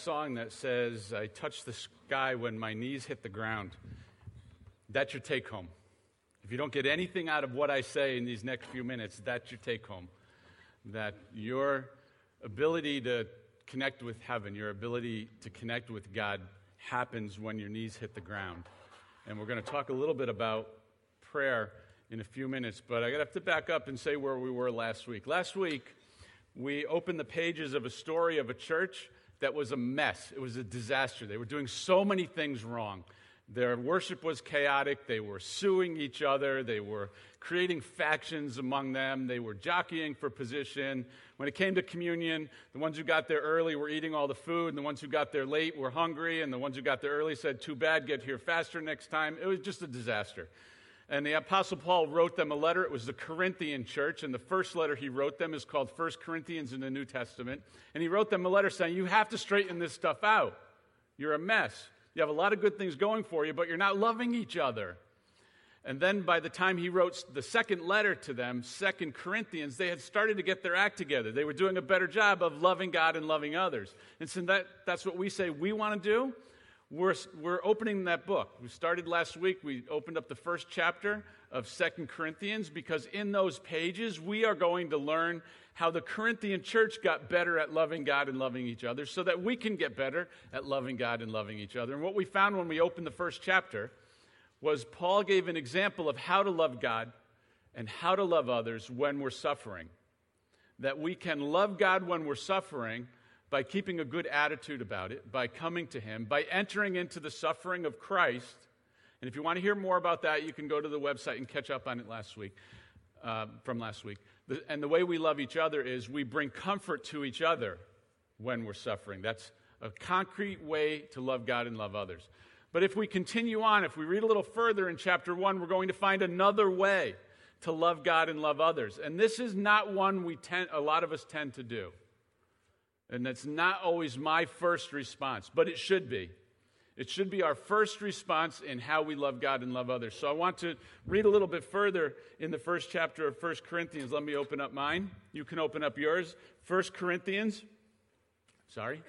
song that says, I touch the sky when my knees hit the ground. That's your take home. If you don't get anything out of what I say in these next few minutes, that's your take home. That your ability to connect with heaven, your ability to connect with God, happens when your knees hit the ground. And we're going to talk a little bit about prayer in a few minutes, but I have to back up and say where we were last week. Last week, we opened the pages of a story of a church that was a mess. It was a disaster. They were doing so many things wrong. Their worship was chaotic. They were suing each other. They were creating factions among them. They were jockeying for position. When it came to communion, the ones who got there early were eating all the food, and the ones who got there late were hungry, and the ones who got there early said, Too bad, get here faster next time. It was just a disaster. And the Apostle Paul wrote them a letter. It was the Corinthian church, and the first letter he wrote them is called First Corinthians in the New Testament. And he wrote them a letter saying, You have to straighten this stuff out. You're a mess. You have a lot of good things going for you, but you're not loving each other. And then by the time he wrote the second letter to them, Second Corinthians, they had started to get their act together. They were doing a better job of loving God and loving others. And so that, that's what we say we want to do. We're, we're opening that book. We started last week. We opened up the first chapter of Second Corinthians because in those pages, we are going to learn how the Corinthian church got better at loving God and loving each other so that we can get better at loving God and loving each other. And what we found when we opened the first chapter was Paul gave an example of how to love God and how to love others when we're suffering. That we can love God when we're suffering by keeping a good attitude about it, by coming to Him, by entering into the suffering of Christ. And if you want to hear more about that, you can go to the website and catch up on it last week, uh, from last week. And the way we love each other is we bring comfort to each other when we're suffering. That's a concrete way to love God and love others. But if we continue on, if we read a little further in chapter 1, we're going to find another way to love God and love others. And this is not one we tend, a lot of us tend to do. And that's not always my first response, but it should be. It should be our first response in how we love God and love others. So I want to read a little bit further in the first chapter of 1 Corinthians. Let me open up mine. You can open up yours. 1 Corinthians, sorry,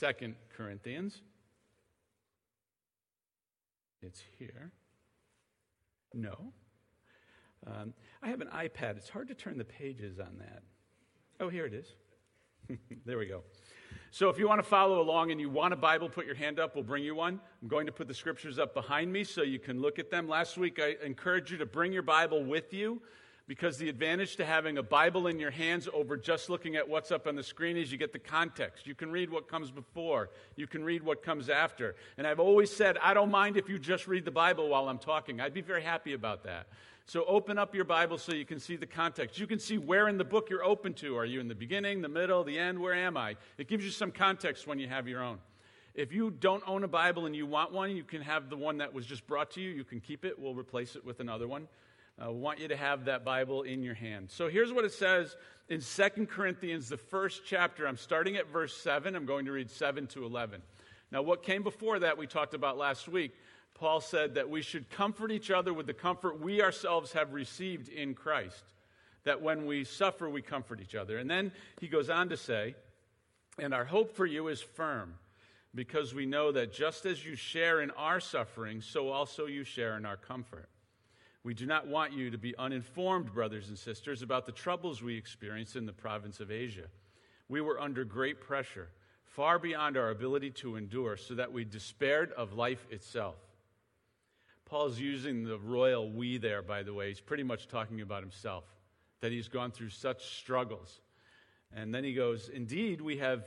2 Corinthians. It's here. No. Um, I have an iPad. It's hard to turn the pages on that. Oh, here it is. there we go. So if you want to follow along and you want a Bible, put your hand up. We'll bring you one. I'm going to put the scriptures up behind me so you can look at them. Last week, I encouraged you to bring your Bible with you because the advantage to having a Bible in your hands over just looking at what's up on the screen is you get the context. You can read what comes before, you can read what comes after. And I've always said, I don't mind if you just read the Bible while I'm talking. I'd be very happy about that. So open up your Bible so you can see the context. You can see where in the book you're open to. Are you in the beginning, the middle, the end? Where am I? It gives you some context when you have your own. If you don't own a Bible and you want one, you can have the one that was just brought to you. You can keep it. We'll replace it with another one. Uh, want you to have that Bible in your hand. So here's what it says in Second Corinthians, the first chapter. I'm starting at verse 7. I'm going to read 7 to 11. Now, what came before that we talked about last week Paul said that we should comfort each other with the comfort we ourselves have received in Christ. That when we suffer, we comfort each other. And then he goes on to say, and our hope for you is firm, because we know that just as you share in our suffering, so also you share in our comfort. We do not want you to be uninformed, brothers and sisters, about the troubles we experienced in the province of Asia. We were under great pressure, far beyond our ability to endure, so that we despaired of life itself. Paul's using the royal we there, by the way. He's pretty much talking about himself, that he's gone through such struggles. And then he goes, Indeed, we have.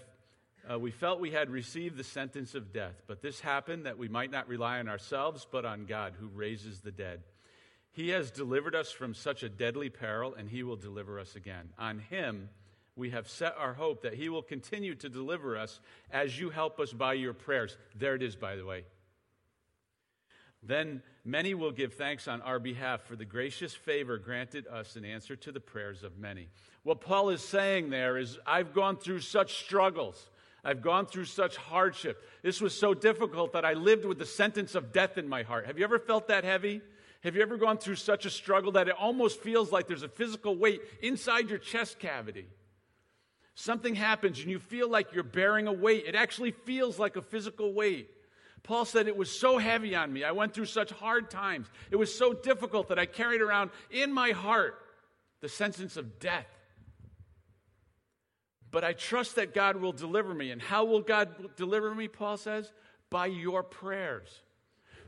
Uh, we felt we had received the sentence of death, but this happened that we might not rely on ourselves, but on God who raises the dead. He has delivered us from such a deadly peril, and He will deliver us again. On Him, we have set our hope that He will continue to deliver us as you help us by your prayers. There it is, by the way. Then many will give thanks on our behalf for the gracious favor granted us in answer to the prayers of many. What Paul is saying there is, I've gone through such struggles. I've gone through such hardship. This was so difficult that I lived with the sentence of death in my heart. Have you ever felt that heavy? Have you ever gone through such a struggle that it almost feels like there's a physical weight inside your chest cavity? Something happens and you feel like you're bearing a weight. It actually feels like a physical weight. Paul said, It was so heavy on me. I went through such hard times. It was so difficult that I carried around in my heart the sentence of death. But I trust that God will deliver me. And how will God deliver me, Paul says? By your prayers.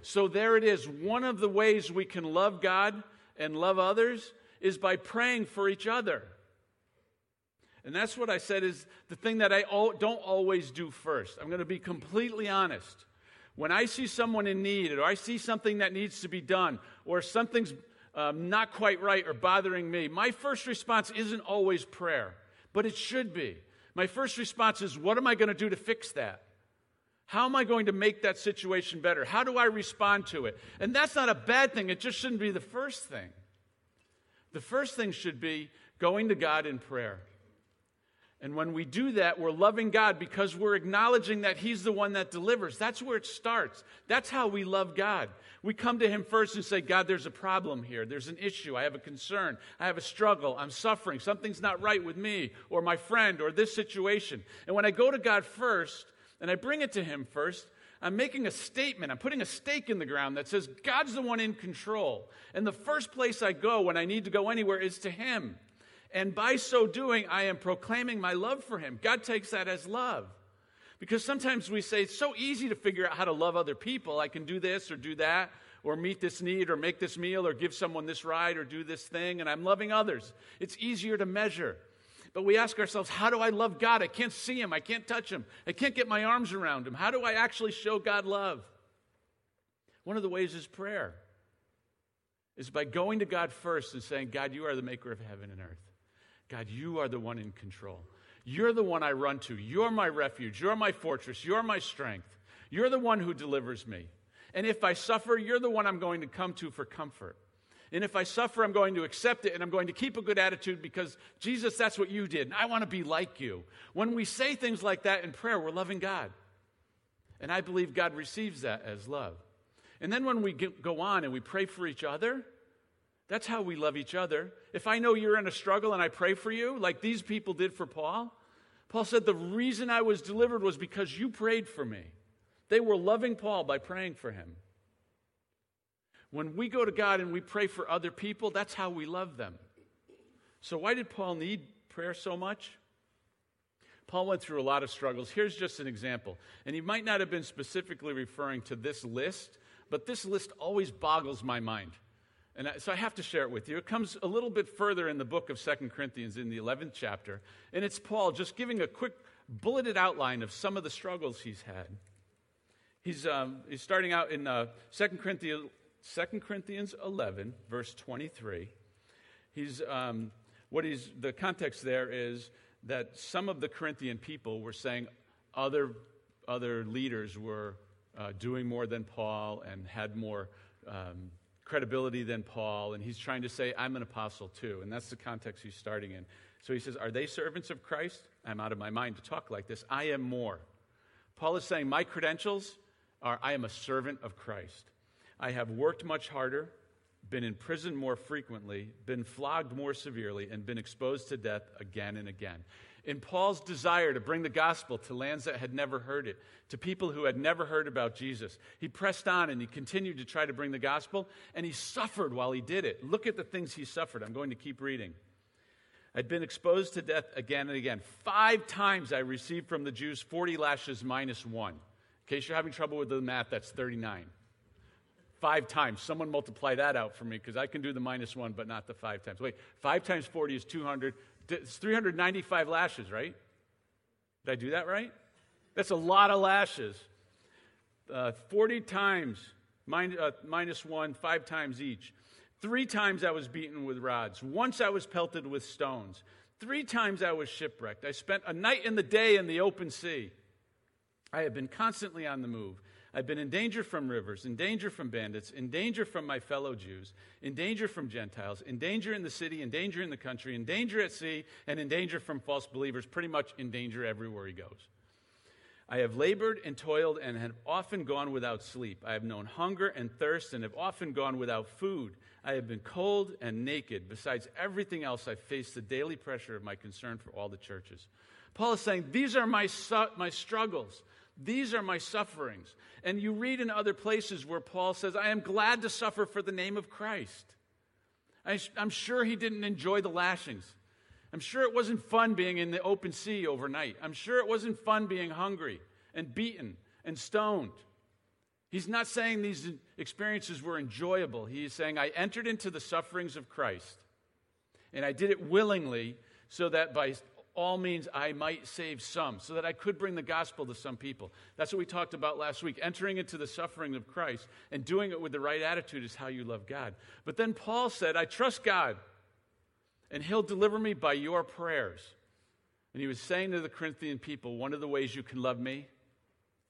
So there it is. One of the ways we can love God and love others is by praying for each other. And that's what I said is the thing that I don't always do first. I'm going to be completely honest. When I see someone in need, or I see something that needs to be done, or something's um, not quite right or bothering me, my first response isn't always prayer, but it should be. My first response is, What am I going to do to fix that? How am I going to make that situation better? How do I respond to it? And that's not a bad thing, it just shouldn't be the first thing. The first thing should be going to God in prayer. And when we do that, we're loving God because we're acknowledging that He's the one that delivers. That's where it starts. That's how we love God. We come to Him first and say, God, there's a problem here. There's an issue. I have a concern. I have a struggle. I'm suffering. Something's not right with me or my friend or this situation. And when I go to God first and I bring it to Him first, I'm making a statement. I'm putting a stake in the ground that says, God's the one in control. And the first place I go when I need to go anywhere is to Him. And by so doing, I am proclaiming my love for him. God takes that as love. Because sometimes we say it's so easy to figure out how to love other people. I can do this or do that, or meet this need, or make this meal, or give someone this ride, or do this thing, and I'm loving others. It's easier to measure. But we ask ourselves, how do I love God? I can't see him. I can't touch him. I can't get my arms around him. How do I actually show God love? One of the ways is prayer, is by going to God first and saying, God, you are the maker of heaven and earth. God, you are the one in control. You're the one I run to. You're my refuge. You're my fortress. You're my strength. You're the one who delivers me. And if I suffer, you're the one I'm going to come to for comfort. And if I suffer, I'm going to accept it and I'm going to keep a good attitude because Jesus, that's what you did. And I want to be like you. When we say things like that in prayer, we're loving God. And I believe God receives that as love. And then when we go on and we pray for each other, that's how we love each other. If I know you're in a struggle and I pray for you, like these people did for Paul, Paul said, The reason I was delivered was because you prayed for me. They were loving Paul by praying for him. When we go to God and we pray for other people, that's how we love them. So, why did Paul need prayer so much? Paul went through a lot of struggles. Here's just an example. And he might not have been specifically referring to this list, but this list always boggles my mind. And I, so I have to share it with you. It comes a little bit further in the book of Second Corinthians in the 11th chapter. And it's Paul just giving a quick bulleted outline of some of the struggles he's had. He's, um, he's starting out in uh, 2 Corinthians, 2 Corinthians 11, verse 23. He's, um, what he's, the context there is that some of the Corinthian people were saying other, other leaders were uh, doing more than Paul and had more um, credibility than Paul, and he's trying to say, I'm an apostle too. And that's the context he's starting in. So he says, Are they servants of Christ? I'm out of my mind to talk like this. I am more. Paul is saying, My credentials are I am a servant of Christ. I have worked much harder, been in prison more frequently, been flogged more severely, and been exposed to death again and again in Paul's desire to bring the gospel to lands that had never heard it, to people who had never heard about Jesus. He pressed on and he continued to try to bring the gospel, and he suffered while he did it. Look at the things he suffered. I'm going to keep reading. I'd been exposed to death again and again. Five times I received from the Jews 40 lashes minus one. In case you're having trouble with the math, that's 39. Five times. Someone multiply that out for me because I can do the minus one, but not the five times. Wait, five times 40 is 200. It's 395 lashes, right? Did I do that right? That's a lot of lashes. Uh, 40 times, min- uh, minus one, five times each. Three times I was beaten with rods. Once I was pelted with stones. Three times I was shipwrecked. I spent a night and the day in the open sea. I have been constantly on the move. I've been in danger from rivers, in danger from bandits, in danger from my fellow Jews, in danger from Gentiles, in danger in the city, in danger in the country, in danger at sea, and in danger from false believers, pretty much in danger everywhere he goes. I have labored and toiled and have often gone without sleep. I have known hunger and thirst and have often gone without food. I have been cold and naked. Besides everything else, I face the daily pressure of my concern for all the churches. Paul is saying, These are my, my struggles. These are my sufferings. And you read in other places where Paul says, I am glad to suffer for the name of Christ. I, am sure he didn't enjoy the lashings. I'm sure it wasn't fun being in the open sea overnight. I'm sure it wasn't fun being hungry and beaten and stoned. He's not saying these experiences were enjoyable. He's saying, I entered into the sufferings of Christ, and I did it willingly so that by all means I might save some, so that I could bring the gospel to some people. That's what we talked about last week. Entering into the suffering of Christ and doing it with the right attitude is how you love God. But then Paul said, I trust God, and he'll deliver me by your prayers. And he was saying to the Corinthian people, one of the ways you can love me,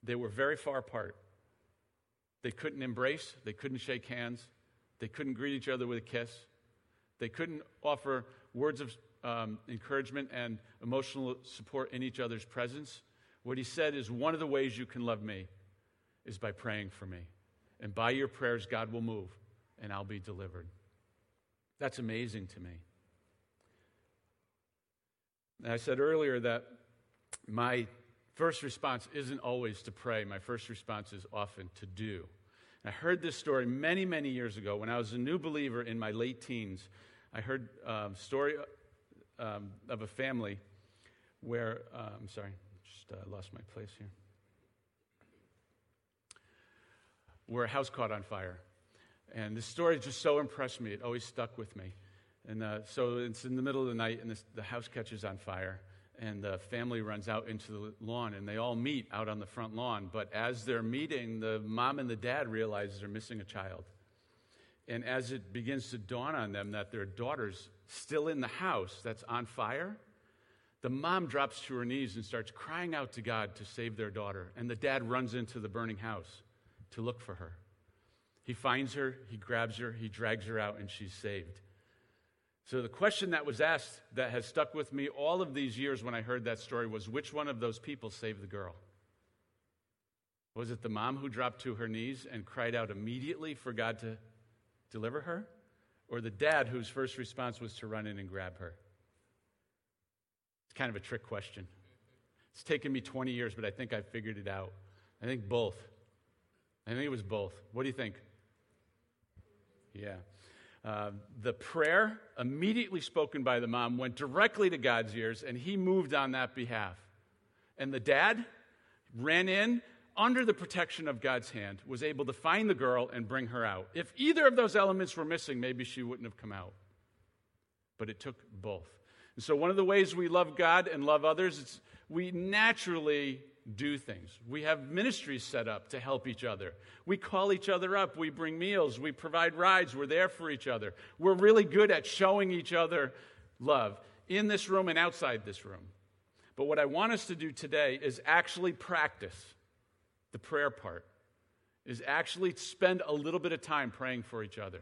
they were very far apart. They couldn't embrace, they couldn't shake hands, they couldn't greet each other with a kiss, they couldn't offer words of um, encouragement and emotional support in each other's presence. What he said is one of the ways you can love me is by praying for me. And by your prayers, God will move and I'll be delivered. That's amazing to me. And I said earlier that my first response isn't always to pray, my first response is often to do. I heard this story many, many years ago when I was a new believer in my late teens. I heard a um, story um, of a family where, uh, I'm sorry, just uh, lost my place here, where a house caught on fire. And this story just so impressed me, it always stuck with me. And uh, so it's in the middle of the night, and this, the house catches on fire and the family runs out into the lawn and they all meet out on the front lawn. But as they're meeting, the mom and the dad realize they're missing a child. And as it begins to dawn on them that their daughter's still in the house that's on fire, the mom drops to her knees and starts crying out to God to save their daughter. And the dad runs into the burning house to look for her. He finds her, he grabs her, he drags her out, and she's saved. So, the question that was asked that has stuck with me all of these years when I heard that story was which one of those people saved the girl? Was it the mom who dropped to her knees and cried out immediately for God to deliver her? Or the dad whose first response was to run in and grab her? It's kind of a trick question. It's taken me 20 years, but I think I figured it out. I think both. I think it was both. What do you think? Yeah. Uh, the prayer, immediately spoken by the mom, went directly to God's ears, and he moved on that behalf. And the dad ran in under the protection of God's hand, was able to find the girl and bring her out. If either of those elements were missing, maybe she wouldn't have come out. But it took both. And so, one of the ways we love God and love others is we naturally do things. We have ministries set up to help each other. We call each other up. We bring meals. We provide rides. We're there for each other. We're really good at showing each other love in this room and outside this room. But what I want us to do today is actually practice the prayer part, is actually spend a little bit of time praying for each other.